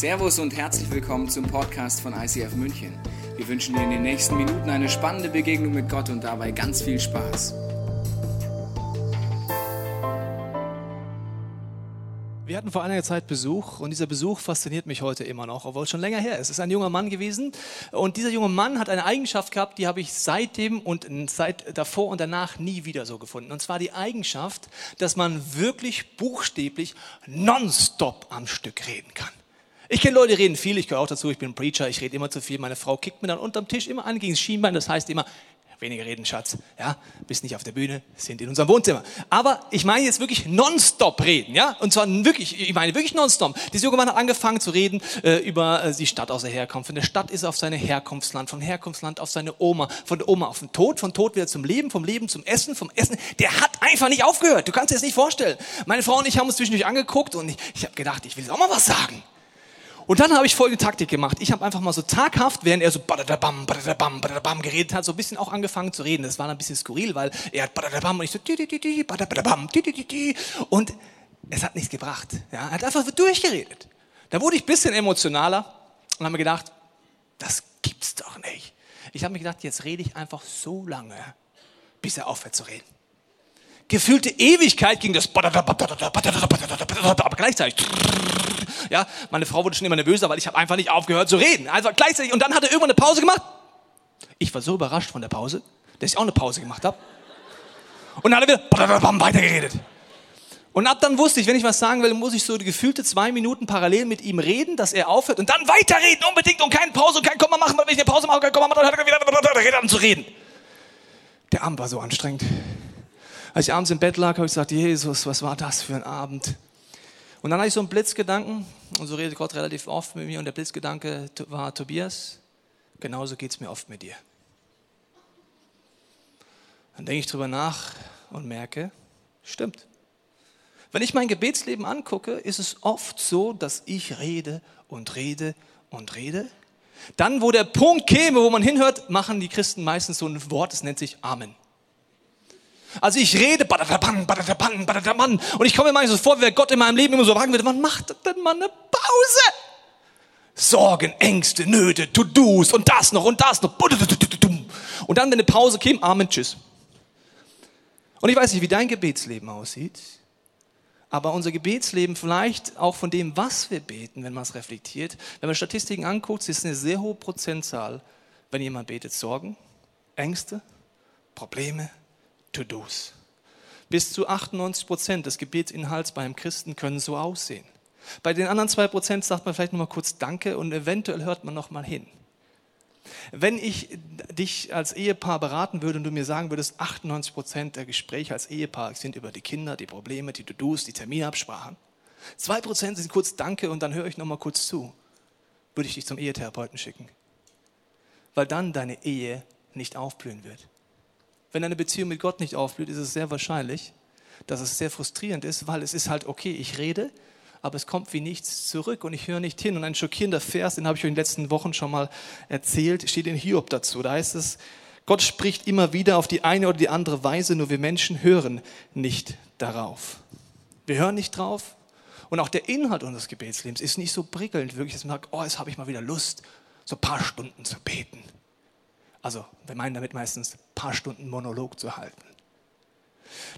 Servus und herzlich willkommen zum Podcast von ICF München. Wir wünschen dir in den nächsten Minuten eine spannende Begegnung mit Gott und dabei ganz viel Spaß. Wir hatten vor einiger Zeit Besuch und dieser Besuch fasziniert mich heute immer noch, obwohl es schon länger her ist. Es ist ein junger Mann gewesen und dieser junge Mann hat eine Eigenschaft gehabt, die habe ich seitdem und seit davor und danach nie wieder so gefunden. Und zwar die Eigenschaft, dass man wirklich buchstäblich nonstop am Stück reden kann. Ich kenne Leute, die reden viel, ich gehöre auch dazu, ich bin ein Preacher, ich rede immer zu viel. Meine Frau kickt mir dann unterm Tisch immer an gegen das Schienbein, das heißt immer, weniger reden, Schatz. Ja, bist nicht auf der Bühne, sind in unserem Wohnzimmer. Aber ich meine jetzt wirklich nonstop reden, ja? Und zwar wirklich, ich meine wirklich nonstop. Dieser junge Mann hat angefangen zu reden äh, über äh, die Stadt, aus der Herkunft. Von der Stadt ist auf seine Herkunftsland, von Herkunftsland auf seine Oma, von der Oma auf den Tod, von Tod wieder zum Leben, vom Leben zum Essen, vom Essen. Der hat einfach nicht aufgehört. Du kannst dir das nicht vorstellen. Meine Frau und ich haben uns zwischendurch angeguckt und ich, ich habe gedacht, ich will auch mal was sagen. Und dann habe ich folgende Taktik gemacht. Ich habe einfach mal so taghaft, während er so badadabam, badadabam, badadabam geredet hat, so ein bisschen auch angefangen zu reden. Das war dann ein bisschen skurril, weil er hat badadabam und ich so badadabam, und es hat nichts gebracht. Ja, er hat einfach durchgeredet. Da wurde ich ein bisschen emotionaler und habe mir gedacht, das gibt's doch nicht. Ich habe mir gedacht, jetzt rede ich einfach so lange, bis er aufhört zu reden. Gefühlte Ewigkeit ging das aber gleichzeitig ja, meine Frau wurde schon immer nervöser, weil ich habe einfach nicht aufgehört zu reden. Also gleichzeitig und dann hat er irgendwann eine Pause gemacht. Ich war so überrascht von der Pause, dass ich auch eine Pause gemacht habe. Und dann hat er wieder weitergeredet. Und ab dann wusste ich, wenn ich was sagen will, muss ich so die gefühlte zwei Minuten parallel mit ihm reden, dass er aufhört und dann weiterreden unbedingt und keine Pause und kein Komma machen, weil wenn ich eine Pause mache, kein Komma machen, dann hat er wieder an zu reden. Der Abend war so anstrengend. Als ich abends im Bett lag, habe ich gesagt, Jesus, was war das für ein Abend? Und dann hatte ich so einen Blitzgedanken, und so redet Gott relativ oft mit mir, und der Blitzgedanke war, Tobias, genauso geht es mir oft mit dir. Dann denke ich drüber nach und merke, stimmt. Wenn ich mein Gebetsleben angucke, ist es oft so, dass ich rede und rede und rede. Dann, wo der Punkt käme, wo man hinhört, machen die Christen meistens so ein Wort, das nennt sich Amen. Also ich rede, und ich komme mir manchmal so vor, wie wenn Gott in meinem Leben immer so fragen würde, wann macht denn mal eine Pause? Sorgen, Ängste, Nöte, To-Dos und das noch und das noch. Und dann, wenn eine Pause käme, Amen, tschüss. Und ich weiß nicht, wie dein Gebetsleben aussieht, aber unser Gebetsleben vielleicht auch von dem, was wir beten, wenn man es reflektiert, wenn man Statistiken anguckt, ist eine sehr hohe Prozentzahl, wenn jemand betet, Sorgen, Ängste, Probleme, To-Dos. Bis zu 98 Prozent des Gebetsinhalts beim Christen können so aussehen. Bei den anderen zwei Prozent sagt man vielleicht noch mal kurz Danke und eventuell hört man noch mal hin. Wenn ich dich als Ehepaar beraten würde und du mir sagen würdest, 98 Prozent der Gespräche als Ehepaar sind über die Kinder, die Probleme, die To-Dos, die Terminabsprachen. Zwei Prozent sind kurz Danke und dann höre ich noch mal kurz zu. Würde ich dich zum Ehetherapeuten schicken. Weil dann deine Ehe nicht aufblühen wird. Wenn eine Beziehung mit Gott nicht aufblüht, ist es sehr wahrscheinlich, dass es sehr frustrierend ist, weil es ist halt okay, ich rede, aber es kommt wie nichts zurück und ich höre nicht hin. Und ein schockierender Vers, den habe ich euch in den letzten Wochen schon mal erzählt, steht in Hiob dazu. Da heißt es, Gott spricht immer wieder auf die eine oder die andere Weise, nur wir Menschen hören nicht darauf. Wir hören nicht drauf. Und auch der Inhalt unseres Gebetslebens ist nicht so prickelnd, wirklich, dass man sagt, oh, jetzt habe ich mal wieder Lust, so ein paar Stunden zu beten. Also wir meinen damit meistens ein paar Stunden Monolog zu halten.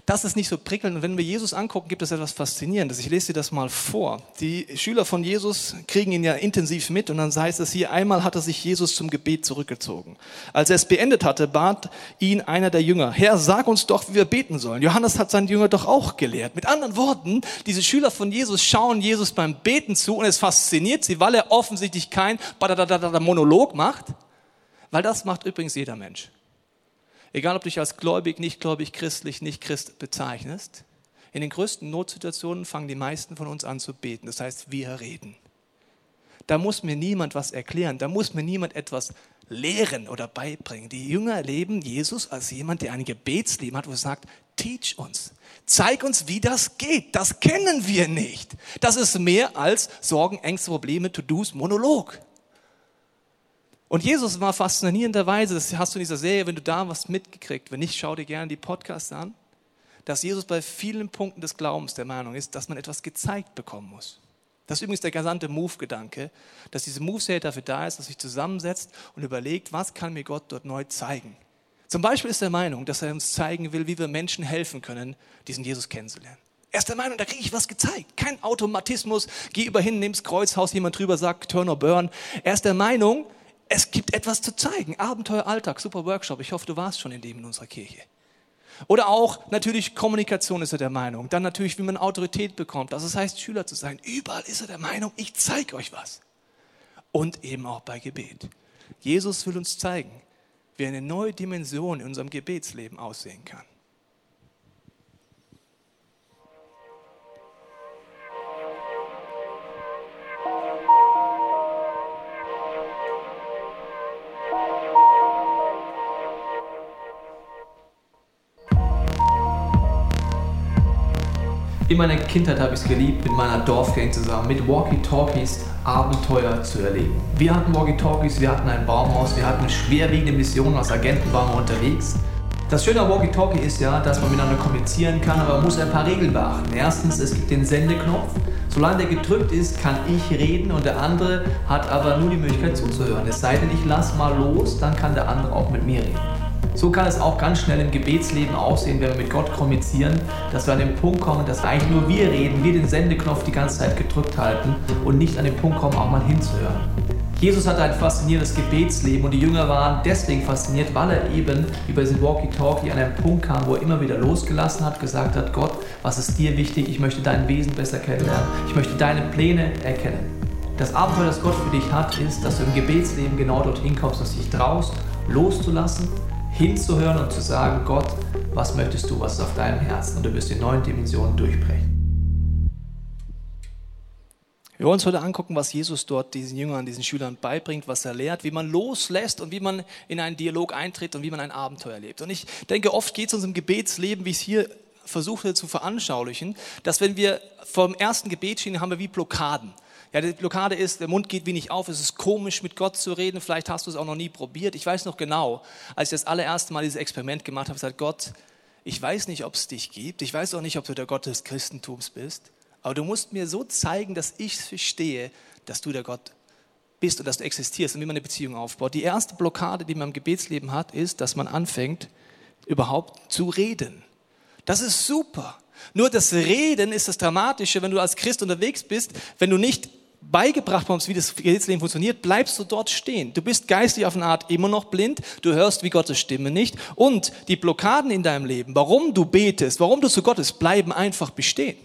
Das ist nicht so prickelnd. Und wenn wir Jesus angucken, gibt es etwas Faszinierendes. Ich lese dir das mal vor. Die Schüler von Jesus kriegen ihn ja intensiv mit und dann heißt es hier, einmal hatte sich Jesus zum Gebet zurückgezogen. Als er es beendet hatte, bat ihn einer der Jünger, Herr, sag uns doch, wie wir beten sollen. Johannes hat seinen Jünger doch auch gelehrt. Mit anderen Worten, diese Schüler von Jesus schauen Jesus beim Beten zu und es fasziniert sie, weil er offensichtlich kein Monolog macht, weil das macht übrigens jeder Mensch. Egal, ob du dich als gläubig, nicht gläubig, christlich, nicht Christ bezeichnest. In den größten Notsituationen fangen die meisten von uns an zu beten. Das heißt, wir reden. Da muss mir niemand was erklären. Da muss mir niemand etwas lehren oder beibringen. Die Jünger erleben Jesus als jemand, der ein Gebetsleben hat, wo er sagt, teach uns. Zeig uns, wie das geht. Das kennen wir nicht. Das ist mehr als Sorgen, Ängste, Probleme, To-Dos, Monolog. Und Jesus war faszinierenderweise, das hast du in dieser Serie, wenn du da was mitgekriegt, wenn nicht, schau dir gerne die Podcasts an, dass Jesus bei vielen Punkten des Glaubens der Meinung ist, dass man etwas gezeigt bekommen muss. Das ist übrigens der gesamte Move-Gedanke, dass diese Move-Serie dafür da ist, dass sich zusammensetzt und überlegt, was kann mir Gott dort neu zeigen. Zum Beispiel ist er der Meinung, dass er uns zeigen will, wie wir Menschen helfen können, diesen Jesus kennenzulernen. Er ist der Meinung, da kriege ich was gezeigt. Kein Automatismus, geh über hin, nimm's Kreuzhaus, jemand drüber sagt, turn or burn. Er ist der Meinung, es gibt etwas zu zeigen. Abenteuer, Alltag, super Workshop. Ich hoffe, du warst schon in dem in unserer Kirche. Oder auch natürlich Kommunikation ist er der Meinung. Dann natürlich, wie man Autorität bekommt. Also das heißt, Schüler zu sein. Überall ist er der Meinung, ich zeige euch was. Und eben auch bei Gebet. Jesus will uns zeigen, wie eine neue Dimension in unserem Gebetsleben aussehen kann. In meiner Kindheit habe ich es geliebt, mit meiner Dorfgang zusammen, mit Walkie-Talkies Abenteuer zu erleben. Wir hatten Walkie-Talkies, wir hatten ein Baumhaus, wir hatten schwerwiegende Missionen, als Agenten waren wir unterwegs. Das Schöne an Walkie-Talkie ist ja, dass man miteinander kommunizieren kann, aber man muss ein paar Regeln beachten. Erstens, es gibt den Sendeknopf. Solange der gedrückt ist, kann ich reden und der andere hat aber nur die Möglichkeit zuzuhören. Es sei denn, ich lasse mal los, dann kann der andere auch mit mir reden. So kann es auch ganz schnell im Gebetsleben aussehen, wenn wir mit Gott kommunizieren, dass wir an den Punkt kommen, dass eigentlich nur wir reden, wir den Sendeknopf die ganze Zeit gedrückt halten und nicht an den Punkt kommen, auch mal hinzuhören. Jesus hatte ein faszinierendes Gebetsleben und die Jünger waren deswegen fasziniert, weil er eben über diesen Walkie-Talkie an einen Punkt kam, wo er immer wieder losgelassen hat, gesagt hat, Gott, was ist dir wichtig? Ich möchte dein Wesen besser kennenlernen. Ich möchte deine Pläne erkennen. Das Abenteuer, das Gott für dich hat, ist, dass du im Gebetsleben genau dorthin kommst, dass du dich traust, loszulassen hinzuhören und zu sagen, Gott, was möchtest du, was ist auf deinem Herzen? Und du wirst die neuen Dimensionen durchbrechen. Wir wollen uns heute angucken, was Jesus dort diesen Jüngern, diesen Schülern beibringt, was er lehrt, wie man loslässt und wie man in einen Dialog eintritt und wie man ein Abenteuer erlebt. Und ich denke, oft geht es uns im Gebetsleben, wie ich es hier versuchte zu veranschaulichen, dass wenn wir vom ersten Gebet stehen, haben wir wie Blockaden. Ja, die Blockade ist, der Mund geht wenig auf, es ist komisch, mit Gott zu reden. Vielleicht hast du es auch noch nie probiert. Ich weiß noch genau, als ich das allererste Mal dieses Experiment gemacht habe, gesagt, Gott, ich weiß nicht, ob es dich gibt. Ich weiß auch nicht, ob du der Gott des Christentums bist. Aber du musst mir so zeigen, dass ich verstehe, dass du der Gott bist und dass du existierst und wie man eine Beziehung aufbaut. Die erste Blockade, die man im Gebetsleben hat, ist, dass man anfängt, überhaupt zu reden. Das ist super. Nur das Reden ist das Dramatische, wenn du als Christ unterwegs bist, wenn du nicht beigebracht bekommst, wie das Gebetsleben funktioniert, bleibst du dort stehen. Du bist geistig auf eine Art immer noch blind, du hörst wie Gottes Stimme nicht und die Blockaden in deinem Leben, warum du betest, warum du zu Gottes, bleiben einfach bestehen.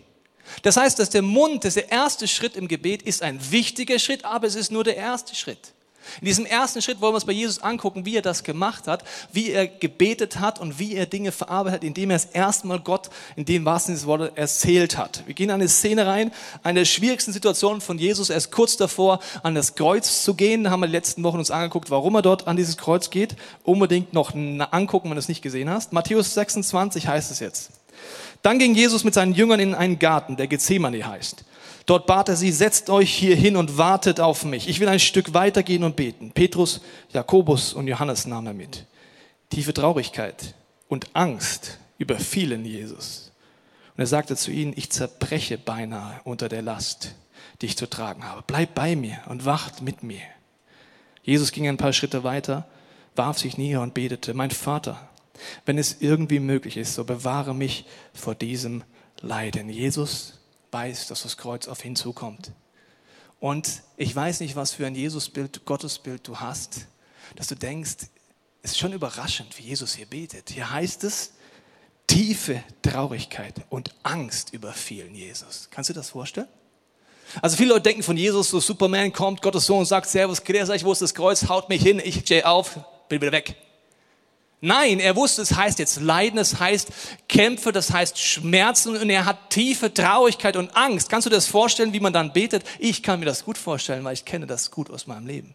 Das heißt, dass der Mund, das der erste Schritt im Gebet ist ein wichtiger Schritt, aber es ist nur der erste Schritt. In diesem ersten Schritt wollen wir uns bei Jesus angucken, wie er das gemacht hat, wie er gebetet hat und wie er Dinge verarbeitet hat, indem er es erstmal Gott in dem wahrsten Sinne des Wortes erzählt hat. Wir gehen in eine Szene rein, eine der schwierigsten Situationen von Jesus. Er ist kurz davor, an das Kreuz zu gehen. Da haben wir die letzten Wochen uns angeguckt, warum er dort an dieses Kreuz geht. Unbedingt noch angucken, wenn du es nicht gesehen hast. Matthäus 26 heißt es jetzt. Dann ging Jesus mit seinen Jüngern in einen Garten, der Gethsemane heißt. Dort bat er sie, setzt euch hier hin und wartet auf mich. Ich will ein Stück weitergehen und beten. Petrus, Jakobus und Johannes nahm er mit. Tiefe Traurigkeit und Angst überfielen Jesus. Und er sagte zu ihnen, ich zerbreche beinahe unter der Last, die ich zu tragen habe. Bleibt bei mir und wacht mit mir. Jesus ging ein paar Schritte weiter, warf sich nieder und betete, mein Vater, wenn es irgendwie möglich ist, so bewahre mich vor diesem Leiden. Jesus weiß, dass das Kreuz auf ihn zukommt. Und ich weiß nicht, was für ein Jesusbild, Gottesbild du hast, dass du denkst, es ist schon überraschend, wie Jesus hier betet. Hier heißt es, tiefe Traurigkeit und Angst überfielen Jesus. Kannst du das vorstellen? Also viele Leute denken von Jesus, so Superman kommt, Gottes Sohn sagt, Servus, Grüß euch, wo ist das Kreuz, haut mich hin, ich stehe auf, bin wieder weg. Nein, er wusste, es heißt jetzt Leiden, es heißt Kämpfe, das heißt Schmerzen und er hat tiefe Traurigkeit und Angst. Kannst du dir das vorstellen, wie man dann betet? Ich kann mir das gut vorstellen, weil ich kenne das gut aus meinem Leben.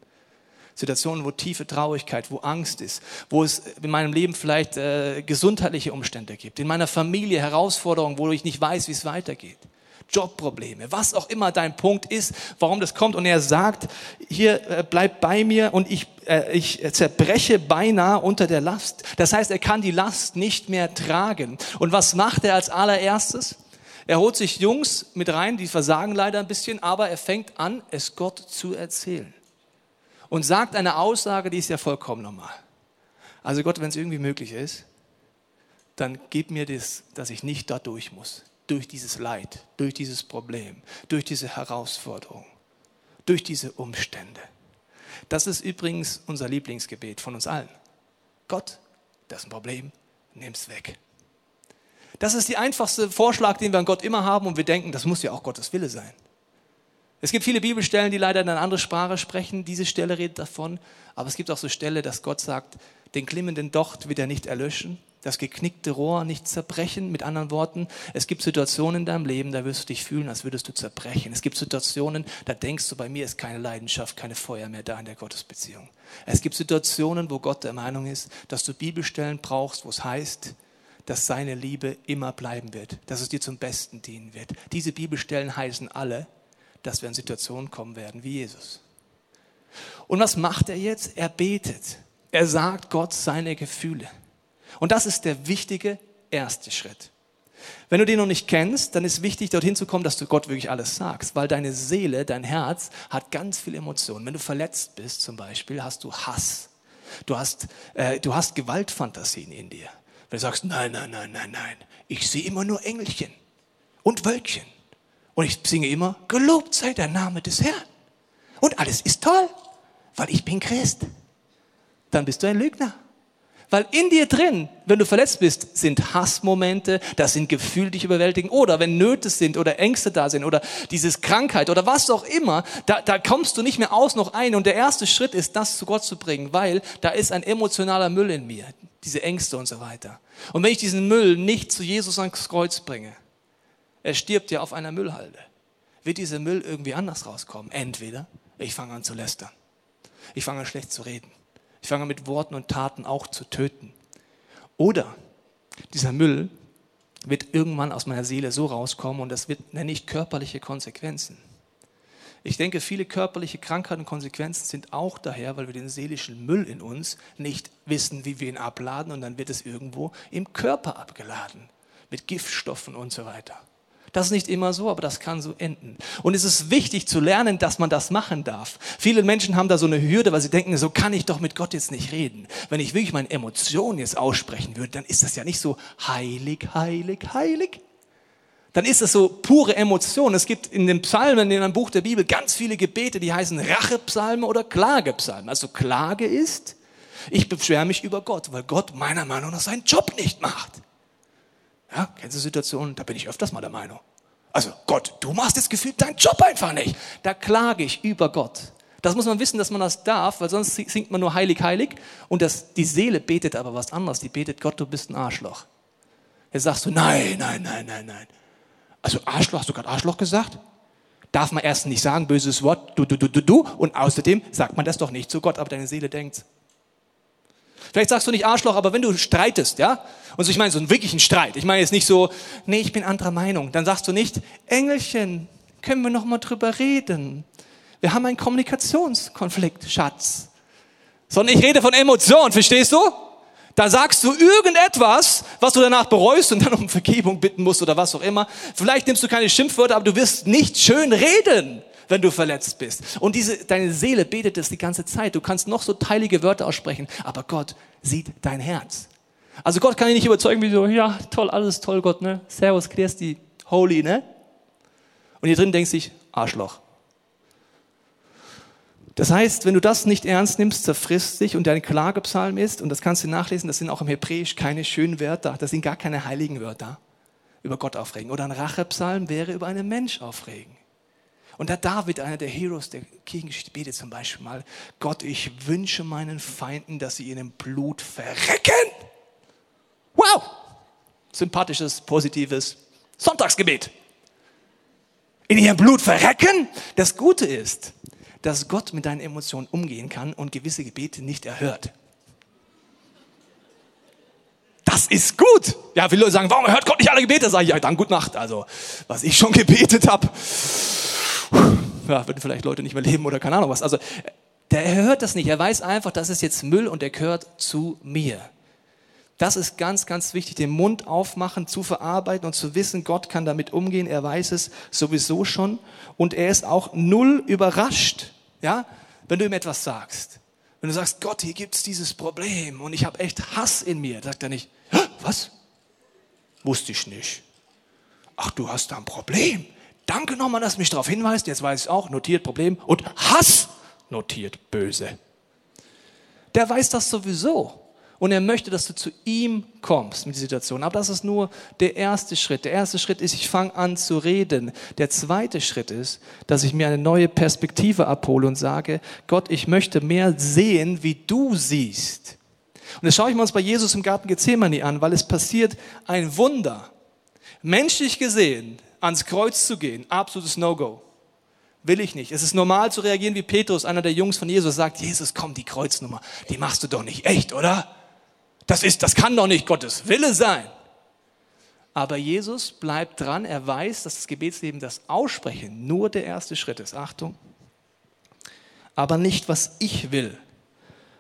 Situationen, wo tiefe Traurigkeit, wo Angst ist, wo es in meinem Leben vielleicht äh, gesundheitliche Umstände gibt, in meiner Familie Herausforderungen, wo ich nicht weiß, wie es weitergeht. Jobprobleme, was auch immer dein Punkt ist, warum das kommt. Und er sagt, hier äh, bleib bei mir und ich, äh, ich zerbreche beinahe unter der Last. Das heißt, er kann die Last nicht mehr tragen. Und was macht er als allererstes? Er holt sich Jungs mit rein, die versagen leider ein bisschen, aber er fängt an, es Gott zu erzählen. Und sagt eine Aussage, die ist ja vollkommen normal. Also Gott, wenn es irgendwie möglich ist, dann gib mir das, dass ich nicht da durch muss. Durch dieses Leid, durch dieses Problem, durch diese Herausforderung, durch diese Umstände. Das ist übrigens unser Lieblingsgebet von uns allen. Gott, das ist ein Problem, nimm's weg. Das ist der einfachste Vorschlag, den wir an Gott immer haben und wir denken, das muss ja auch Gottes Wille sein. Es gibt viele Bibelstellen, die leider in eine andere Sprache sprechen. Diese Stelle redet davon. Aber es gibt auch so Stelle, dass Gott sagt, den glimmenden Docht wird er nicht erlöschen, das geknickte Rohr nicht zerbrechen. Mit anderen Worten, es gibt Situationen in deinem Leben, da wirst du dich fühlen, als würdest du zerbrechen. Es gibt Situationen, da denkst du, bei mir ist keine Leidenschaft, keine Feuer mehr da in der Gottesbeziehung. Es gibt Situationen, wo Gott der Meinung ist, dass du Bibelstellen brauchst, wo es heißt, dass seine Liebe immer bleiben wird, dass es dir zum Besten dienen wird. Diese Bibelstellen heißen alle, dass wir in Situationen kommen werden wie Jesus. Und was macht er jetzt? Er betet. Er sagt Gott seine Gefühle. Und das ist der wichtige erste Schritt. Wenn du den noch nicht kennst, dann ist wichtig, dorthin zu kommen, dass du Gott wirklich alles sagst, weil deine Seele, dein Herz hat ganz viele Emotionen. Wenn du verletzt bist zum Beispiel, hast du Hass. Du hast, äh, du hast Gewaltfantasien in dir. Wenn du sagst, nein, nein, nein, nein, nein, ich sehe immer nur Engelchen und Wölkchen. Und ich singe immer, gelobt sei der Name des Herrn. Und alles ist toll, weil ich bin Christ. Dann bist du ein Lügner. Weil in dir drin, wenn du verletzt bist, sind Hassmomente, das sind Gefühle, die dich überwältigen. Oder wenn Nöte sind oder Ängste da sind oder dieses Krankheit oder was auch immer, da, da kommst du nicht mehr aus noch ein. Und der erste Schritt ist, das zu Gott zu bringen, weil da ist ein emotionaler Müll in mir, diese Ängste und so weiter. Und wenn ich diesen Müll nicht zu Jesus ans Kreuz bringe, er stirbt ja auf einer Müllhalde, wird dieser Müll irgendwie anders rauskommen. Entweder ich fange an zu lästern, ich fange an schlecht zu reden ich fange mit Worten und Taten auch zu töten. Oder dieser Müll wird irgendwann aus meiner Seele so rauskommen und das wird, nenne ich körperliche Konsequenzen. Ich denke, viele körperliche Krankheiten und Konsequenzen sind auch daher, weil wir den seelischen Müll in uns nicht wissen, wie wir ihn abladen und dann wird es irgendwo im Körper abgeladen mit Giftstoffen und so weiter. Das ist nicht immer so, aber das kann so enden. Und es ist wichtig zu lernen, dass man das machen darf. Viele Menschen haben da so eine Hürde, weil sie denken, so kann ich doch mit Gott jetzt nicht reden. Wenn ich wirklich meine Emotionen jetzt aussprechen würde, dann ist das ja nicht so heilig, heilig, heilig. Dann ist das so pure Emotion. Es gibt in den Psalmen, in einem Buch der Bibel, ganz viele Gebete, die heißen Rachepsalme oder Klagepsalme. Also Klage ist, ich beschwere mich über Gott, weil Gott meiner Meinung nach seinen Job nicht macht. Ja, kennst du Situationen, da bin ich öfters mal der Meinung. Also Gott, du machst das Gefühl deinen Job einfach nicht. Da klage ich über Gott. Das muss man wissen, dass man das darf, weil sonst singt man nur heilig, heilig und das, die Seele betet aber was anderes. Die betet, Gott, du bist ein Arschloch. Jetzt sagst du, nein, nein, nein, nein, nein. Also Arschloch, hast du gerade Arschloch gesagt? Darf man erst nicht sagen, böses Wort, du, du, du, du, du. Und außerdem sagt man das doch nicht zu Gott, aber deine Seele denkt. Vielleicht sagst du nicht Arschloch, aber wenn du streitest, ja, und so, ich meine so einen wirklichen Streit, ich meine jetzt nicht so, nee, ich bin anderer Meinung, dann sagst du nicht, Engelchen, können wir noch mal drüber reden? Wir haben einen Kommunikationskonflikt, Schatz. Sondern ich rede von Emotionen, verstehst du? Da sagst du irgendetwas, was du danach bereust und dann um Vergebung bitten musst oder was auch immer. Vielleicht nimmst du keine Schimpfwörter, aber du wirst nicht schön reden wenn du verletzt bist. Und diese, deine Seele betet es die ganze Zeit. Du kannst noch so teilige Wörter aussprechen, aber Gott sieht dein Herz. Also Gott kann dich nicht überzeugen, wie so, ja, toll, alles toll, Gott, ne? Servus, Christi, holy, ne? Und hier drin denkst du dich, Arschloch. Das heißt, wenn du das nicht ernst nimmst, zerfrisst dich und dein Klagepsalm ist, und das kannst du nachlesen, das sind auch im Hebräisch keine schönen Wörter, das sind gar keine heiligen Wörter, über Gott aufregen. Oder ein Rachepsalm wäre über einen Mensch aufregen. Und da David, einer der Heroes der Kirchengeschichte, betet zum Beispiel mal, Gott, ich wünsche meinen Feinden, dass sie in dem Blut verrecken. Wow! Sympathisches, positives Sonntagsgebet. In ihrem Blut verrecken? Das Gute ist, dass Gott mit deinen Emotionen umgehen kann und gewisse Gebete nicht erhört. Das ist gut. Ja, viele Leute sagen, warum hört Gott nicht alle Gebete? Sag ich, ja, dann gut Nacht. Also, was ich schon gebetet habe ja, würden vielleicht Leute nicht mehr leben oder keine Ahnung was. Also der hört das nicht. Er weiß einfach, das ist jetzt Müll und der gehört zu mir. Das ist ganz, ganz wichtig, den Mund aufmachen, zu verarbeiten und zu wissen, Gott kann damit umgehen, er weiß es sowieso schon und er ist auch null überrascht, ja, wenn du ihm etwas sagst. Wenn du sagst, Gott, hier gibt es dieses Problem und ich habe echt Hass in mir, sagt er nicht, was? Wusste ich nicht. Ach, du hast da ein Problem. Danke nochmal, dass du mich darauf hinweist. Jetzt weiß ich auch, notiert Problem und Hass notiert böse. Der weiß das sowieso. Und er möchte, dass du zu ihm kommst mit der Situation. Aber das ist nur der erste Schritt. Der erste Schritt ist, ich fange an zu reden. Der zweite Schritt ist, dass ich mir eine neue Perspektive abhole und sage, Gott, ich möchte mehr sehen, wie du siehst. Und das schaue ich mir uns bei Jesus im Garten Gethsemane an, weil es passiert ein Wunder. Menschlich gesehen, ans Kreuz zu gehen, absolutes No-Go. Will ich nicht. Es ist normal zu reagieren wie Petrus, einer der Jungs von Jesus, sagt, Jesus, komm, die Kreuznummer, die machst du doch nicht echt, oder? Das ist, das kann doch nicht Gottes Wille sein. Aber Jesus bleibt dran, er weiß, dass das Gebetsleben, das Aussprechen nur der erste Schritt ist. Achtung. Aber nicht, was ich will,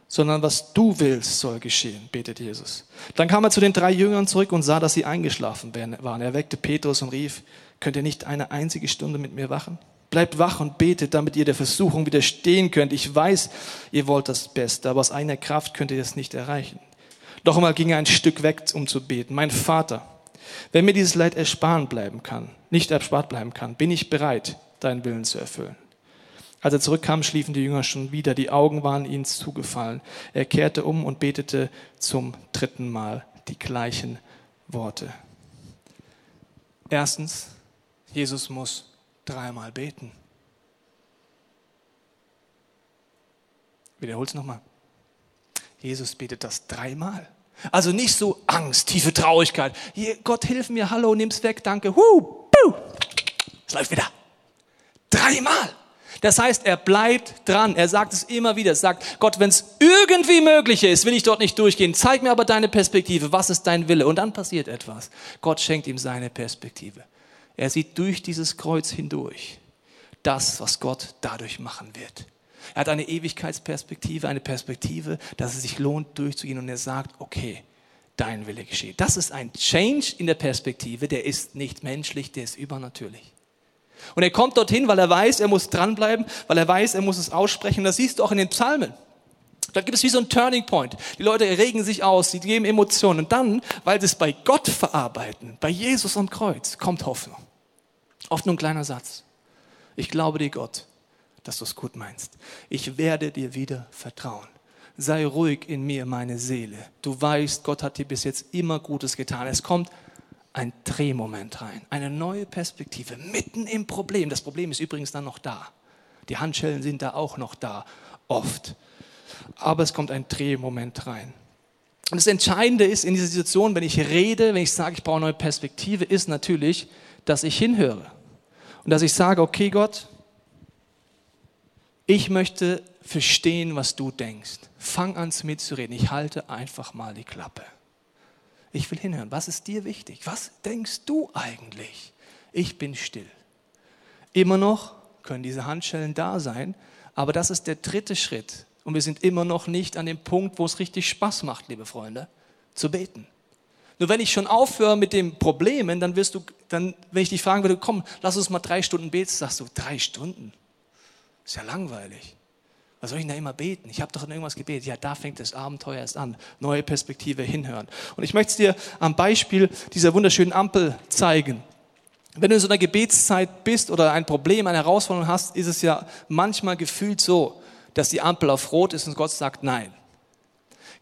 sondern was du willst, soll geschehen, betet Jesus. Dann kam er zu den drei Jüngern zurück und sah, dass sie eingeschlafen waren. Er weckte Petrus und rief, könnt ihr nicht eine einzige Stunde mit mir wachen? Bleibt wach und betet, damit ihr der Versuchung widerstehen könnt. Ich weiß, ihr wollt das Beste, aber aus eigener Kraft könnt ihr das nicht erreichen. Doch einmal ging er ein Stück weg, um zu beten. Mein Vater, wenn mir dieses Leid ersparen bleiben kann, nicht erspart bleiben kann, bin ich bereit, deinen Willen zu erfüllen. Als er zurückkam, schliefen die Jünger schon wieder. Die Augen waren ihnen zugefallen. Er kehrte um und betete zum dritten Mal die gleichen Worte. Erstens, Jesus muss dreimal beten. Wiederhol's nochmal. Jesus betet das dreimal. Also nicht so Angst, tiefe Traurigkeit. Gott, hilf mir, hallo, nimm's weg, danke. Huh, puh. Es läuft wieder. Dreimal. Das heißt, er bleibt dran. Er sagt es immer wieder. Er sagt, Gott, wenn es irgendwie möglich ist, will ich dort nicht durchgehen. Zeig mir aber deine Perspektive. Was ist dein Wille? Und dann passiert etwas. Gott schenkt ihm seine Perspektive. Er sieht durch dieses Kreuz hindurch das, was Gott dadurch machen wird. Er hat eine Ewigkeitsperspektive, eine Perspektive, dass es sich lohnt, durchzugehen und er sagt, okay, dein Wille geschehe. Das ist ein Change in der Perspektive, der ist nicht menschlich, der ist übernatürlich. Und er kommt dorthin, weil er weiß, er muss dranbleiben, weil er weiß, er muss es aussprechen. Das siehst du auch in den Psalmen. Da gibt es wie so ein Turning Point. Die Leute regen sich aus, sie geben Emotionen. Und dann, weil sie es bei Gott verarbeiten, bei Jesus am Kreuz, kommt Hoffnung. Oft nur ein kleiner Satz. Ich glaube dir, Gott, dass du es gut meinst. Ich werde dir wieder vertrauen. Sei ruhig in mir, meine Seele. Du weißt, Gott hat dir bis jetzt immer Gutes getan. Es kommt ein Drehmoment rein, eine neue Perspektive mitten im Problem. Das Problem ist übrigens dann noch da. Die Handschellen sind da auch noch da, oft. Aber es kommt ein Drehmoment rein. Und das Entscheidende ist in dieser Situation, wenn ich rede, wenn ich sage, ich brauche eine neue Perspektive, ist natürlich, dass ich hinhöre. Und dass ich sage, okay Gott, ich möchte verstehen, was du denkst. Fang an mitzureden. Ich halte einfach mal die Klappe. Ich will hinhören. Was ist dir wichtig? Was denkst du eigentlich? Ich bin still. Immer noch können diese Handschellen da sein, aber das ist der dritte Schritt. Und wir sind immer noch nicht an dem Punkt, wo es richtig Spaß macht, liebe Freunde, zu beten. Nur wenn ich schon aufhöre mit den Problemen, dann wirst du, dann, wenn ich dich fragen würde, komm, lass uns mal drei Stunden beten, sagst du, drei Stunden? Ist ja langweilig. Was soll ich denn da immer beten? Ich habe doch in irgendwas gebetet. Ja, da fängt das Abenteuer erst an. Neue Perspektive hinhören. Und ich möchte es dir am Beispiel dieser wunderschönen Ampel zeigen. Wenn du in so einer Gebetszeit bist oder ein Problem, eine Herausforderung hast, ist es ja manchmal gefühlt so, dass die Ampel auf Rot ist und Gott sagt Nein.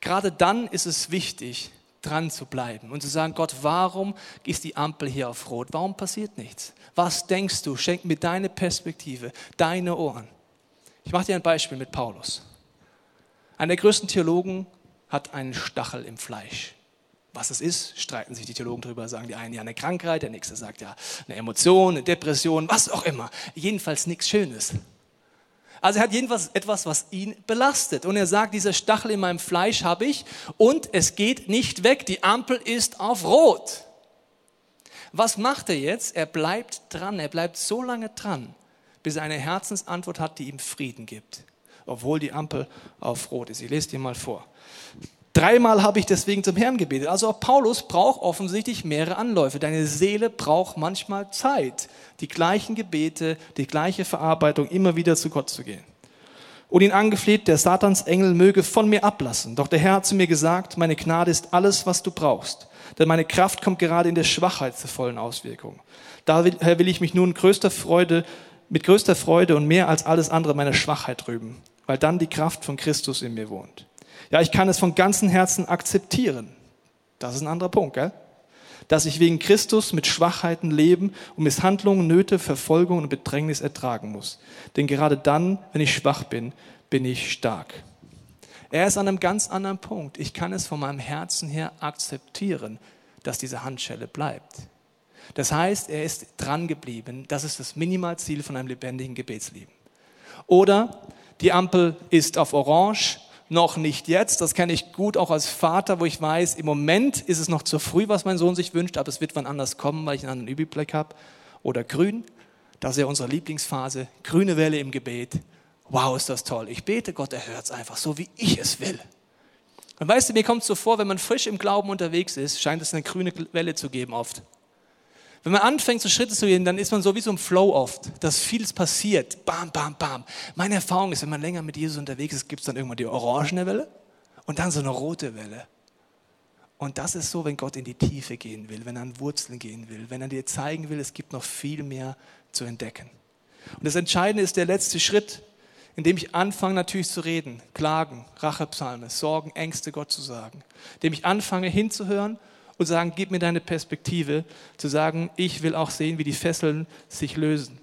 Gerade dann ist es wichtig, dran zu bleiben und zu sagen, Gott, warum ist die Ampel hier auf Rot? Warum passiert nichts? Was denkst du? Schenk mir deine Perspektive, deine Ohren. Ich mache dir ein Beispiel mit Paulus. Einer der größten Theologen hat einen Stachel im Fleisch. Was es ist, streiten sich die Theologen darüber, sagen die einen ja eine Krankheit, der nächste sagt ja eine Emotion, eine Depression, was auch immer. Jedenfalls nichts Schönes. Also er hat jedenfalls etwas, was ihn belastet. Und er sagt, dieser Stachel in meinem Fleisch habe ich und es geht nicht weg. Die Ampel ist auf Rot. Was macht er jetzt? Er bleibt dran. Er bleibt so lange dran, bis er eine Herzensantwort hat, die ihm Frieden gibt, obwohl die Ampel auf Rot ist. Ich lese dir mal vor. Dreimal habe ich deswegen zum Herrn gebetet. Also auch Paulus braucht offensichtlich mehrere Anläufe. Deine Seele braucht manchmal Zeit, die gleichen Gebete, die gleiche Verarbeitung immer wieder zu Gott zu gehen. Und ihn angefleht, der Satansengel möge von mir ablassen. Doch der Herr hat zu mir gesagt, meine Gnade ist alles, was du brauchst. Denn meine Kraft kommt gerade in der Schwachheit zur vollen Auswirkung. Daher will ich mich nun größter Freude, mit größter Freude und mehr als alles andere meiner Schwachheit rüben, weil dann die Kraft von Christus in mir wohnt. Ja, ich kann es von ganzem Herzen akzeptieren. Das ist ein anderer Punkt, gell? Dass ich wegen Christus mit Schwachheiten leben und Misshandlungen, Nöte, Verfolgung und Bedrängnis ertragen muss. Denn gerade dann, wenn ich schwach bin, bin ich stark. Er ist an einem ganz anderen Punkt. Ich kann es von meinem Herzen her akzeptieren, dass diese Handschelle bleibt. Das heißt, er ist dran geblieben. Das ist das Minimalziel von einem lebendigen Gebetsleben. Oder die Ampel ist auf Orange noch nicht jetzt. Das kenne ich gut auch als Vater, wo ich weiß, im Moment ist es noch zu früh, was mein Sohn sich wünscht, aber es wird wann anders kommen, weil ich einen anderen Überblick habe. Oder grün, das ist ja unsere Lieblingsphase. Grüne Welle im Gebet. Wow, ist das toll. Ich bete, Gott er hört es einfach so, wie ich es will. Und weißt du, mir kommt es so vor, wenn man frisch im Glauben unterwegs ist, scheint es eine grüne Welle zu geben oft. Wenn man anfängt, so Schritte zu gehen, dann ist man so wie so im Flow oft, dass vieles passiert. Bam, bam, bam. Meine Erfahrung ist, wenn man länger mit Jesus unterwegs ist, gibt es dann irgendwann die orangene Welle und dann so eine rote Welle. Und das ist so, wenn Gott in die Tiefe gehen will, wenn er an Wurzeln gehen will, wenn er dir zeigen will, es gibt noch viel mehr zu entdecken. Und das Entscheidende ist der letzte Schritt, in dem ich anfange natürlich zu reden, klagen, Rachepsalme, Sorgen, Ängste Gott zu sagen, indem ich anfange hinzuhören und sagen, gib mir deine Perspektive, zu sagen, ich will auch sehen, wie die Fesseln sich lösen.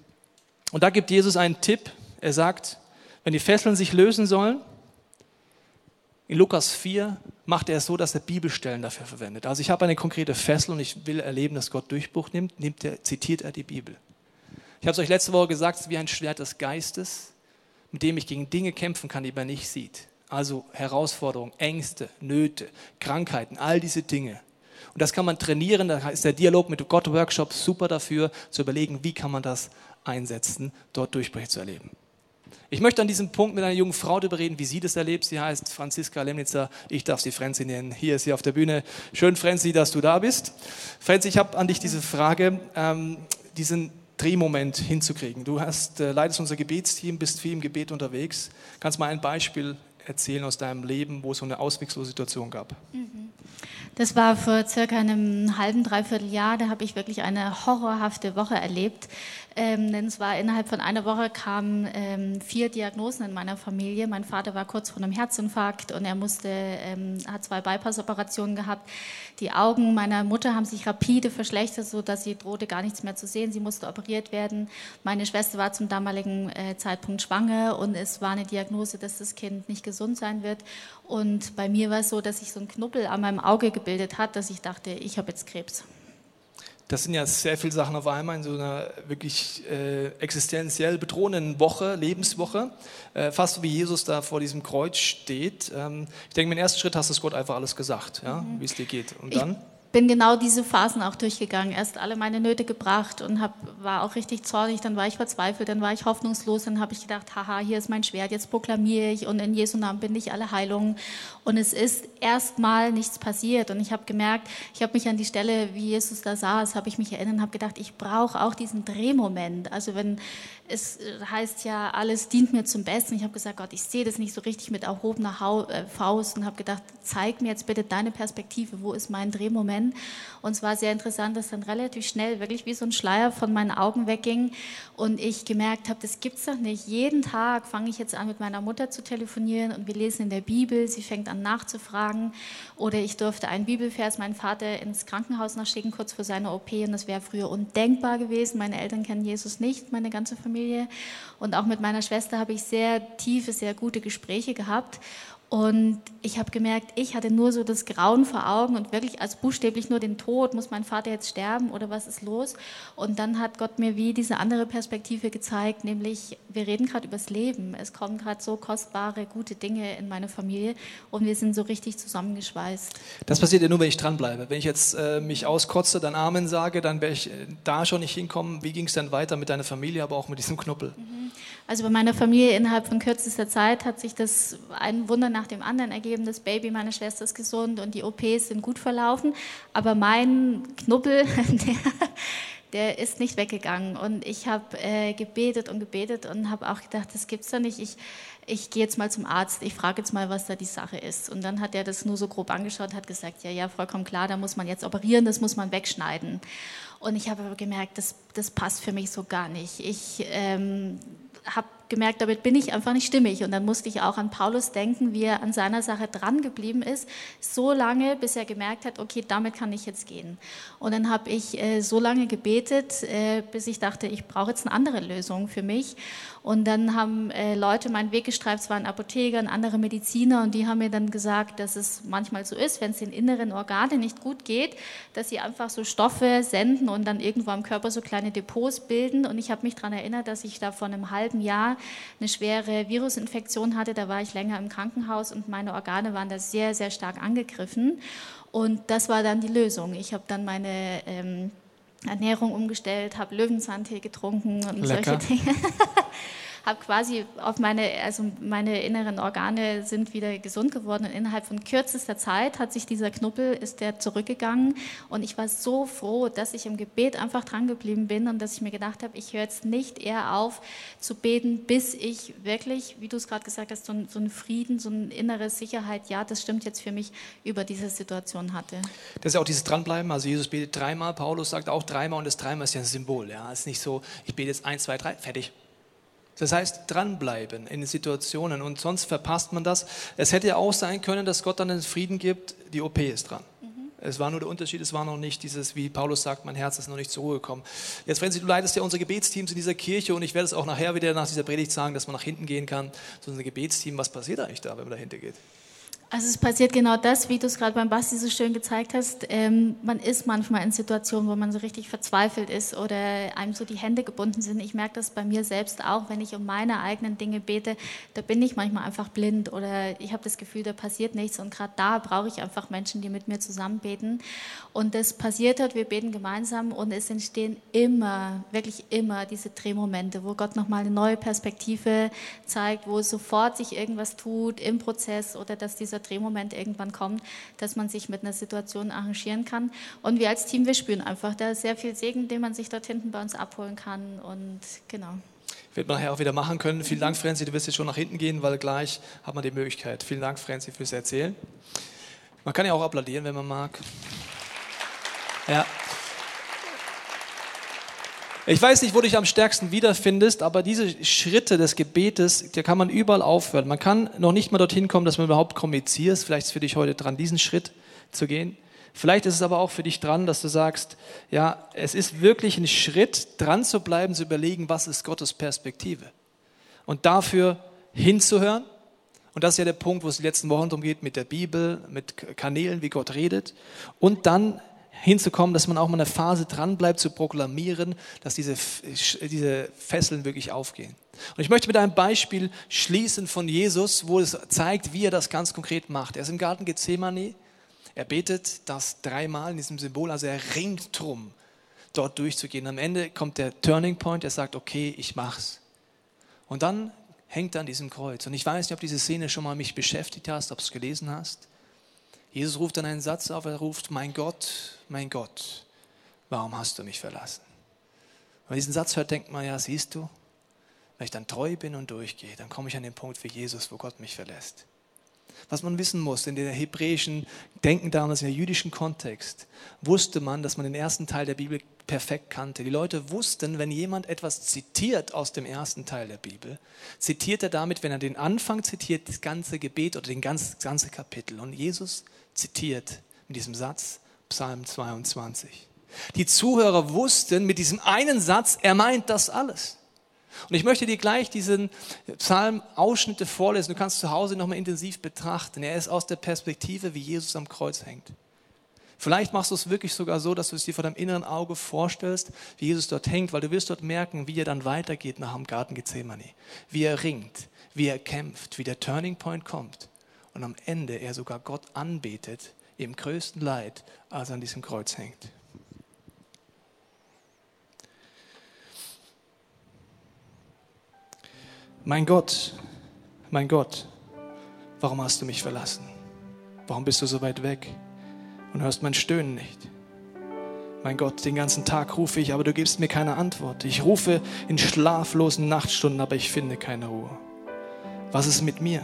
Und da gibt Jesus einen Tipp. Er sagt, wenn die Fesseln sich lösen sollen, in Lukas 4 macht er es so, dass er Bibelstellen dafür verwendet. Also ich habe eine konkrete Fessel und ich will erleben, dass Gott Durchbruch nimmt, nimmt er, zitiert er die Bibel. Ich habe es euch letzte Woche gesagt, es ist wie ein Schwert des Geistes, mit dem ich gegen Dinge kämpfen kann, die man nicht sieht. Also Herausforderungen, Ängste, Nöte, Krankheiten, all diese Dinge. Und das kann man trainieren, da ist der Dialog mit Gott Workshop super dafür, zu überlegen, wie kann man das einsetzen, dort Durchbrüche zu erleben. Ich möchte an diesem Punkt mit einer jungen Frau darüber reden, wie sie das erlebt. Sie heißt Franziska Lemnitzer. Ich darf sie Franzi nennen. Hier ist sie auf der Bühne. Schön, Franzi, dass du da bist. Franzi, ich habe an dich diese Frage, ähm, diesen Drehmoment hinzukriegen. Du hast, äh, leitest unser Gebetsteam, bist viel im Gebet unterwegs. Kannst mal ein Beispiel erzählen aus deinem Leben, wo es so eine auswegslose Situation gab? Mhm. Das war vor circa einem halben, dreiviertel Jahr. Da habe ich wirklich eine horrorhafte Woche erlebt. Ähm, denn es war innerhalb von einer Woche kamen ähm, vier Diagnosen in meiner Familie. Mein Vater war kurz vor einem Herzinfarkt und er musste, ähm, hat zwei Bypass-Operationen gehabt. Die Augen meiner Mutter haben sich rapide verschlechtert, sodass sie drohte gar nichts mehr zu sehen. Sie musste operiert werden. Meine Schwester war zum damaligen äh, Zeitpunkt schwanger und es war eine Diagnose, dass das Kind nicht gesund sein wird. Und bei mir war es so, dass sich so ein Knubbel an meinem Auge gebildet hat, dass ich dachte, ich habe jetzt Krebs. Das sind ja sehr viele Sachen auf einmal in so einer wirklich äh, existenziell bedrohenden Woche, Lebenswoche. Äh, fast so wie Jesus da vor diesem Kreuz steht. Ähm, ich denke, im ersten Schritt hast du Gott einfach alles gesagt, ja, mhm. wie es dir geht. Und dann? Bin genau diese Phasen auch durchgegangen. Erst alle meine Nöte gebracht und hab, war auch richtig zornig, dann war ich verzweifelt, dann war ich hoffnungslos, dann habe ich gedacht, haha, hier ist mein Schwert, jetzt proklamiere ich und in Jesu Namen bin ich alle Heilungen. Und es ist erstmal nichts passiert und ich habe gemerkt, ich habe mich an die Stelle, wie Jesus da saß, habe ich mich erinnert und habe gedacht, ich brauche auch diesen Drehmoment. Also wenn es heißt ja, alles dient mir zum Besten. Ich habe gesagt, Gott, ich sehe das nicht so richtig mit erhobener äh, Faust und habe gedacht, zeig mir jetzt bitte deine Perspektive, wo ist mein Drehmoment? Und es war sehr interessant, dass dann relativ schnell wirklich wie so ein Schleier von meinen Augen wegging und ich gemerkt habe, das gibt's doch nicht. Jeden Tag fange ich jetzt an, mit meiner Mutter zu telefonieren und wir lesen in der Bibel. Sie fängt an nachzufragen oder ich durfte einen Bibelvers meinen Vater ins Krankenhaus nachschicken kurz vor seiner OP und das wäre früher undenkbar gewesen. Meine Eltern kennen Jesus nicht, meine ganze Familie und auch mit meiner Schwester habe ich sehr tiefe, sehr gute Gespräche gehabt und ich habe gemerkt, ich hatte nur so das Grauen vor Augen und wirklich als buchstäblich nur den Tod, muss mein Vater jetzt sterben oder was ist los? Und dann hat Gott mir wie diese andere Perspektive gezeigt, nämlich wir reden gerade übers Leben. Es kommen gerade so kostbare, gute Dinge in meine Familie und wir sind so richtig zusammengeschweißt. Das passiert ja nur, wenn ich dranbleibe. Wenn ich jetzt äh, mich auskotze, dann Amen sage, dann werde ich äh, da schon nicht hinkommen. Wie ging es dann weiter mit deiner Familie, aber auch mit diesem Knuppel? Mhm. Also bei meiner Familie innerhalb von kürzester Zeit hat sich das ein Wunder nach dem anderen ergeben. Das Baby meiner Schwester ist gesund und die OPs sind gut verlaufen. Aber mein Knubbel, der, der ist nicht weggegangen. Und ich habe äh, gebetet und gebetet und habe auch gedacht, das gibt's doch nicht. Ich, ich gehe jetzt mal zum Arzt, ich frage jetzt mal, was da die Sache ist. Und dann hat er das nur so grob angeschaut, hat gesagt, ja, ja, vollkommen klar, da muss man jetzt operieren, das muss man wegschneiden. Und ich habe aber gemerkt, das, das passt für mich so gar nicht. Ich ähm, habe gemerkt, damit bin ich einfach nicht stimmig. Und dann musste ich auch an Paulus denken, wie er an seiner Sache dran geblieben ist, so lange, bis er gemerkt hat, okay, damit kann ich jetzt gehen. Und dann habe ich äh, so lange gebetet, äh, bis ich dachte, ich brauche jetzt eine andere Lösung für mich. Und dann haben äh, Leute meinen Weg gestreift, es waren Apotheker und andere Mediziner, und die haben mir dann gesagt, dass es manchmal so ist, wenn es den inneren Organen nicht gut geht, dass sie einfach so Stoffe senden und dann irgendwo am Körper so kleine Depots bilden. Und ich habe mich daran erinnert, dass ich da vor einem halben Jahr eine schwere Virusinfektion hatte. Da war ich länger im Krankenhaus und meine Organe waren da sehr, sehr stark angegriffen. Und das war dann die Lösung. Ich habe dann meine ähm, Ernährung umgestellt, habe Löwenzahntee getrunken und Lecker. solche Dinge. habe quasi auf meine, also meine inneren Organe sind wieder gesund geworden und innerhalb von kürzester Zeit hat sich dieser Knubbel, ist der zurückgegangen und ich war so froh, dass ich im Gebet einfach dran geblieben bin und dass ich mir gedacht habe, ich höre jetzt nicht eher auf zu beten, bis ich wirklich, wie du es gerade gesagt hast, so, ein, so einen Frieden, so eine innere Sicherheit, ja, das stimmt jetzt für mich, über diese Situation hatte. Das ist ja auch dieses Dranbleiben. Also Jesus betet dreimal, Paulus sagt auch dreimal und das dreimal ist ja ein Symbol. Ja, es ist nicht so, ich bete jetzt eins, zwei, drei, fertig. Das heißt, dranbleiben in Situationen und sonst verpasst man das. Es hätte ja auch sein können, dass Gott dann den Frieden gibt, die OP ist dran. Es war nur der Unterschied, es war noch nicht dieses, wie Paulus sagt, mein Herz ist noch nicht zur Ruhe gekommen. Jetzt, Franzi, du leitest ja unsere Gebetsteams in dieser Kirche und ich werde es auch nachher wieder nach dieser Predigt sagen, dass man nach hinten gehen kann. So ein Gebetsteam, was passiert eigentlich da, wenn man dahinter geht? Also es passiert genau das, wie du es gerade beim Basti so schön gezeigt hast. Ähm, man ist manchmal in Situationen, wo man so richtig verzweifelt ist oder einem so die Hände gebunden sind. Ich merke das bei mir selbst auch, wenn ich um meine eigenen Dinge bete, da bin ich manchmal einfach blind oder ich habe das Gefühl, da passiert nichts und gerade da brauche ich einfach Menschen, die mit mir zusammen beten. Und das passiert hat, wir beten gemeinsam und es entstehen immer, wirklich immer diese Drehmomente, wo Gott nochmal eine neue Perspektive zeigt, wo sofort sich irgendwas tut im Prozess oder dass dieser Drehmoment irgendwann kommt, dass man sich mit einer Situation arrangieren kann. Und wir als Team, wir spüren einfach, da ist sehr viel Segen, den man sich dort hinten bei uns abholen kann und genau. Wird man nachher auch wieder machen können. Vielen Dank, Franzi. Du wirst jetzt schon nach hinten gehen, weil gleich hat man die Möglichkeit. Vielen Dank, Franzi, fürs Erzählen. Man kann ja auch applaudieren, wenn man mag. Ja. Ich weiß nicht, wo du dich am stärksten wiederfindest, aber diese Schritte des Gebetes, da kann man überall aufhören. Man kann noch nicht mal dorthin kommen, dass man überhaupt kommuniziert. Vielleicht ist es für dich heute dran, diesen Schritt zu gehen. Vielleicht ist es aber auch für dich dran, dass du sagst, ja, es ist wirklich ein Schritt, dran zu bleiben, zu überlegen, was ist Gottes Perspektive. Und dafür hinzuhören. Und das ist ja der Punkt, wo es die letzten Wochen darum geht, mit der Bibel, mit Kanälen, wie Gott redet. Und dann hinzukommen, dass man auch mal eine Phase dranbleibt, zu proklamieren, dass diese, diese Fesseln wirklich aufgehen. Und ich möchte mit einem Beispiel schließen von Jesus, wo es zeigt, wie er das ganz konkret macht. Er ist im Garten Gethsemane, er betet das dreimal in diesem Symbol, also er ringt drum, dort durchzugehen. Am Ende kommt der Turning Point, er sagt, okay, ich mach's. Und dann hängt er an diesem Kreuz. Und ich weiß nicht, ob diese Szene schon mal mich beschäftigt hast, ob du es gelesen hast. Jesus ruft dann einen Satz auf, er ruft, mein Gott, mein Gott, warum hast du mich verlassen? Wenn man diesen Satz hört, denkt man, ja, siehst du, wenn ich dann treu bin und durchgehe, dann komme ich an den Punkt für Jesus, wo Gott mich verlässt. Was man wissen muss, in der hebräischen Denken damals, in der jüdischen Kontext, wusste man, dass man den ersten Teil der Bibel perfekt kannte. Die Leute wussten, wenn jemand etwas zitiert aus dem ersten Teil der Bibel, zitiert er damit, wenn er den Anfang zitiert, das ganze Gebet oder den ganze, das ganze Kapitel. Und Jesus zitiert mit diesem Satz Psalm 22. Die Zuhörer wussten mit diesem einen Satz, er meint das alles. Und ich möchte dir gleich diesen Psalm-Ausschnitte vorlesen. Du kannst zu Hause nochmal intensiv betrachten. Er ist aus der Perspektive, wie Jesus am Kreuz hängt. Vielleicht machst du es wirklich sogar so, dass du es dir vor deinem inneren Auge vorstellst, wie Jesus dort hängt, weil du wirst dort merken, wie er dann weitergeht nach dem Garten Gethsemane. Wie er ringt, wie er kämpft, wie der Turning Point kommt. Und am Ende er sogar Gott anbetet, im größten Leid, als er an diesem Kreuz hängt. Mein Gott, mein Gott, warum hast du mich verlassen? Warum bist du so weit weg und hörst mein Stöhnen nicht? Mein Gott, den ganzen Tag rufe ich, aber du gibst mir keine Antwort. Ich rufe in schlaflosen Nachtstunden, aber ich finde keine Ruhe. Was ist mit mir?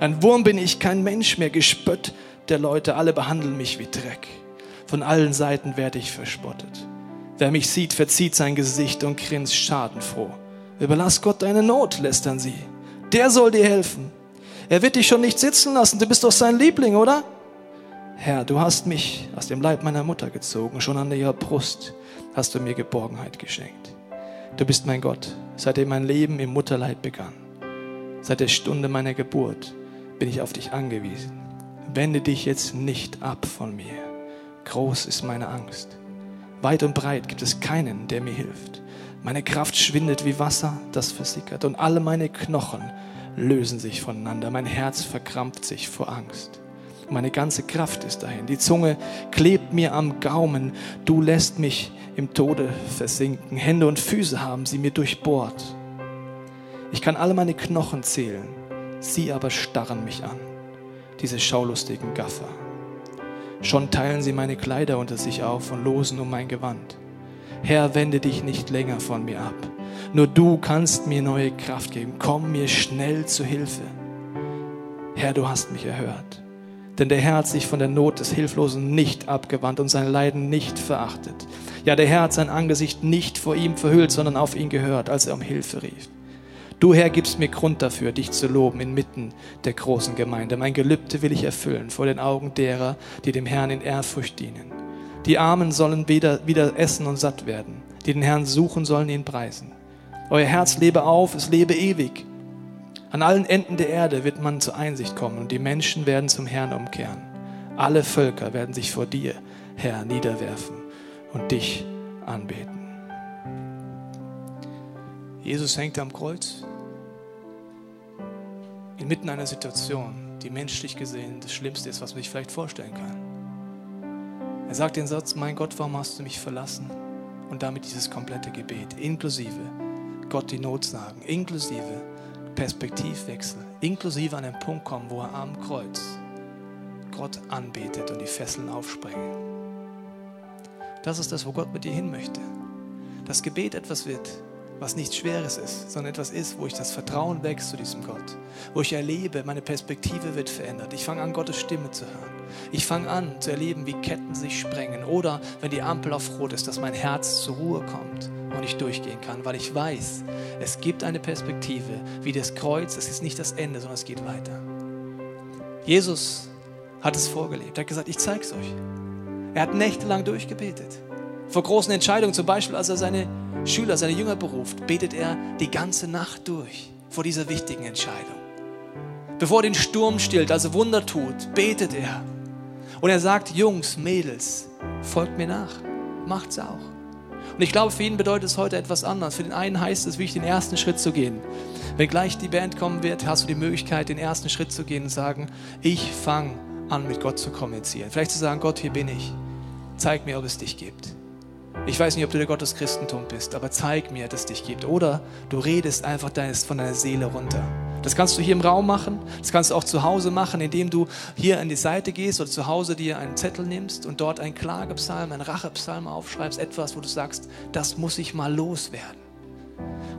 Ein Wurm bin ich, kein Mensch mehr, gespött der Leute, alle behandeln mich wie Dreck. Von allen Seiten werde ich verspottet. Wer mich sieht, verzieht sein Gesicht und grinst schadenfroh. Überlass Gott deine Not, lästern sie. Der soll dir helfen. Er wird dich schon nicht sitzen lassen, du bist doch sein Liebling, oder? Herr, du hast mich aus dem Leib meiner Mutter gezogen, schon an ihrer Brust hast du mir Geborgenheit geschenkt. Du bist mein Gott, seitdem mein Leben im Mutterleib begann. Seit der Stunde meiner Geburt bin ich auf dich angewiesen. Wende dich jetzt nicht ab von mir. Groß ist meine Angst. Weit und breit gibt es keinen, der mir hilft. Meine Kraft schwindet wie Wasser, das versickert, und alle meine Knochen lösen sich voneinander. Mein Herz verkrampft sich vor Angst. Meine ganze Kraft ist dahin. Die Zunge klebt mir am Gaumen. Du lässt mich im Tode versinken. Hände und Füße haben sie mir durchbohrt. Ich kann alle meine Knochen zählen. Sie aber starren mich an. Diese schaulustigen Gaffer. Schon teilen sie meine Kleider unter sich auf und losen um mein Gewand. Herr, wende dich nicht länger von mir ab. Nur du kannst mir neue Kraft geben. Komm mir schnell zu Hilfe. Herr, du hast mich erhört. Denn der Herr hat sich von der Not des Hilflosen nicht abgewandt und sein Leiden nicht verachtet. Ja, der Herr hat sein Angesicht nicht vor ihm verhüllt, sondern auf ihn gehört, als er um Hilfe rief. Du Herr gibst mir Grund dafür, dich zu loben inmitten der großen Gemeinde. Mein Gelübde will ich erfüllen vor den Augen derer, die dem Herrn in Ehrfurcht dienen. Die Armen sollen wieder, wieder essen und satt werden. Die den Herrn suchen, sollen ihn preisen. Euer Herz lebe auf, es lebe ewig. An allen Enden der Erde wird man zur Einsicht kommen und die Menschen werden zum Herrn umkehren. Alle Völker werden sich vor dir, Herr, niederwerfen und dich anbeten. Jesus hängt am Kreuz inmitten einer Situation, die menschlich gesehen das Schlimmste ist, was man sich vielleicht vorstellen kann. Er sagt den Satz, mein Gott, warum hast du mich verlassen? Und damit dieses komplette Gebet, inklusive Gott die Not sagen, inklusive Perspektivwechsel, inklusive an den Punkt kommen, wo er am Kreuz Gott anbetet und die Fesseln aufsprengen. Das ist das, wo Gott mit dir hin möchte. Das Gebet etwas wird, was nichts Schweres ist, sondern etwas ist, wo ich das Vertrauen wächst zu diesem Gott, wo ich erlebe, meine Perspektive wird verändert. Ich fange an, Gottes Stimme zu hören. Ich fange an zu erleben, wie Ketten sich sprengen oder wenn die Ampel auf Rot ist, dass mein Herz zur Ruhe kommt und ich durchgehen kann, weil ich weiß, es gibt eine Perspektive, wie das Kreuz, es ist nicht das Ende, sondern es geht weiter. Jesus hat es vorgelebt. Er hat gesagt, ich zeige es euch. Er hat nächtelang durchgebetet. Vor großen Entscheidungen, zum Beispiel als er seine Schüler, seine Jünger beruft, betet er die ganze Nacht durch vor dieser wichtigen Entscheidung. Bevor er den Sturm stillt, also Wunder tut, betet er. Und er sagt, Jungs, Mädels, folgt mir nach, macht's auch. Und ich glaube, für ihn bedeutet es heute etwas anderes. Für den einen heißt es, wirklich den ersten Schritt zu gehen. Wenn gleich die Band kommen wird, hast du die Möglichkeit, den ersten Schritt zu gehen und sagen, ich fange an, mit Gott zu kommunizieren. Vielleicht zu sagen, Gott, hier bin ich. Zeig mir, ob es dich gibt. Ich weiß nicht, ob du der Gott des Christentums bist, aber zeig mir, dass es dich gibt. Oder du redest einfach von deiner Seele runter. Das kannst du hier im Raum machen, das kannst du auch zu Hause machen, indem du hier an die Seite gehst oder zu Hause dir einen Zettel nimmst und dort einen Klagepsalm, einen Rachepsalm aufschreibst, etwas, wo du sagst, das muss ich mal loswerden.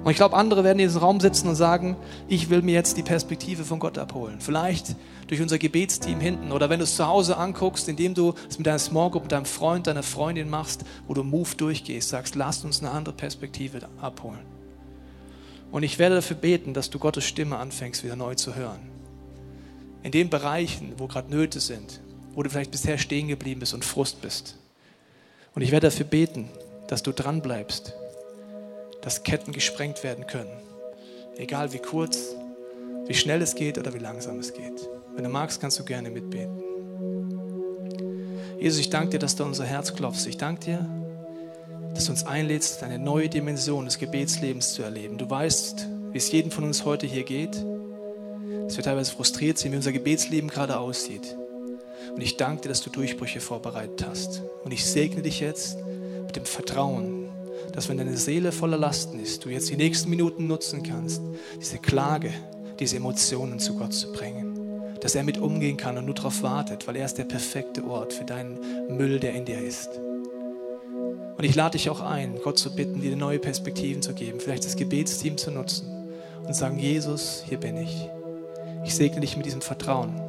Und ich glaube, andere werden in diesem Raum sitzen und sagen, ich will mir jetzt die Perspektive von Gott abholen. Vielleicht durch unser Gebetsteam hinten oder wenn du es zu Hause anguckst, indem du es mit deiner Small Group, deinem Freund, deiner Freundin machst, wo du Move durchgehst, sagst, lasst uns eine andere Perspektive abholen. Und ich werde dafür beten, dass du Gottes Stimme anfängst wieder neu zu hören. In den Bereichen, wo gerade Nöte sind, wo du vielleicht bisher stehen geblieben bist und Frust bist. Und ich werde dafür beten, dass du dran bleibst dass Ketten gesprengt werden können. Egal wie kurz, wie schnell es geht oder wie langsam es geht. Wenn du magst, kannst du gerne mitbeten. Jesus, ich danke dir, dass du unser Herz klopfst. Ich danke dir, dass du uns einlädst, eine neue Dimension des Gebetslebens zu erleben. Du weißt, wie es jedem von uns heute hier geht, dass wir teilweise frustriert sind, wie unser Gebetsleben gerade aussieht. Und ich danke dir, dass du Durchbrüche vorbereitet hast. Und ich segne dich jetzt mit dem Vertrauen, dass wenn deine Seele voller Lasten ist, du jetzt die nächsten Minuten nutzen kannst, diese Klage, diese Emotionen zu Gott zu bringen. Dass er mit umgehen kann und nur darauf wartet, weil er ist der perfekte Ort für deinen Müll, der in dir ist. Und ich lade dich auch ein, Gott zu bitten, dir neue Perspektiven zu geben, vielleicht das Gebetsteam zu nutzen und sagen, Jesus, hier bin ich. Ich segne dich mit diesem Vertrauen,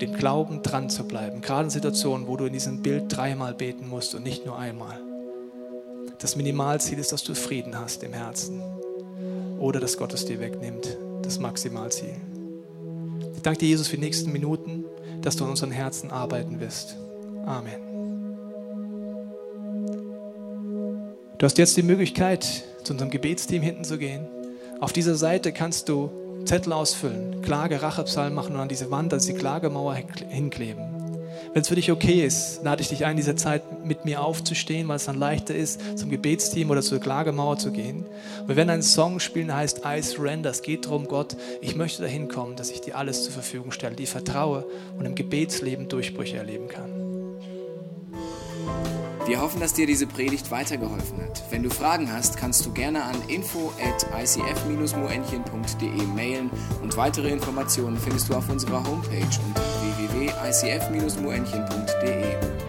dem Glauben dran zu bleiben, gerade in Situationen, wo du in diesem Bild dreimal beten musst und nicht nur einmal. Das Minimalziel ist, dass du Frieden hast im Herzen oder dass Gott es dir wegnimmt, das Maximalziel. Ich danke dir, Jesus, für die nächsten Minuten, dass du an unseren Herzen arbeiten wirst. Amen. Du hast jetzt die Möglichkeit, zu unserem Gebetsteam hinten zu gehen. Auf dieser Seite kannst du Zettel ausfüllen, Klage, Rachepsalm machen und an diese Wand, an die Klagemauer hinkleben. Wenn es für dich okay ist, lade ich dich ein, in dieser Zeit mit mir aufzustehen, weil es dann leichter ist, zum Gebetsteam oder zur Klagemauer zu gehen. Und wir werden einen Song spielen, der heißt I Surrender. Es geht darum, Gott, ich möchte dahin kommen, dass ich dir alles zur Verfügung stelle, dir vertraue und im Gebetsleben Durchbrüche erleben kann. Wir hoffen, dass dir diese Predigt weitergeholfen hat. Wenn du Fragen hast, kannst du gerne an info at icf-moenchen.de mailen und weitere Informationen findest du auf unserer Homepage unter www.icf-moenchen.de.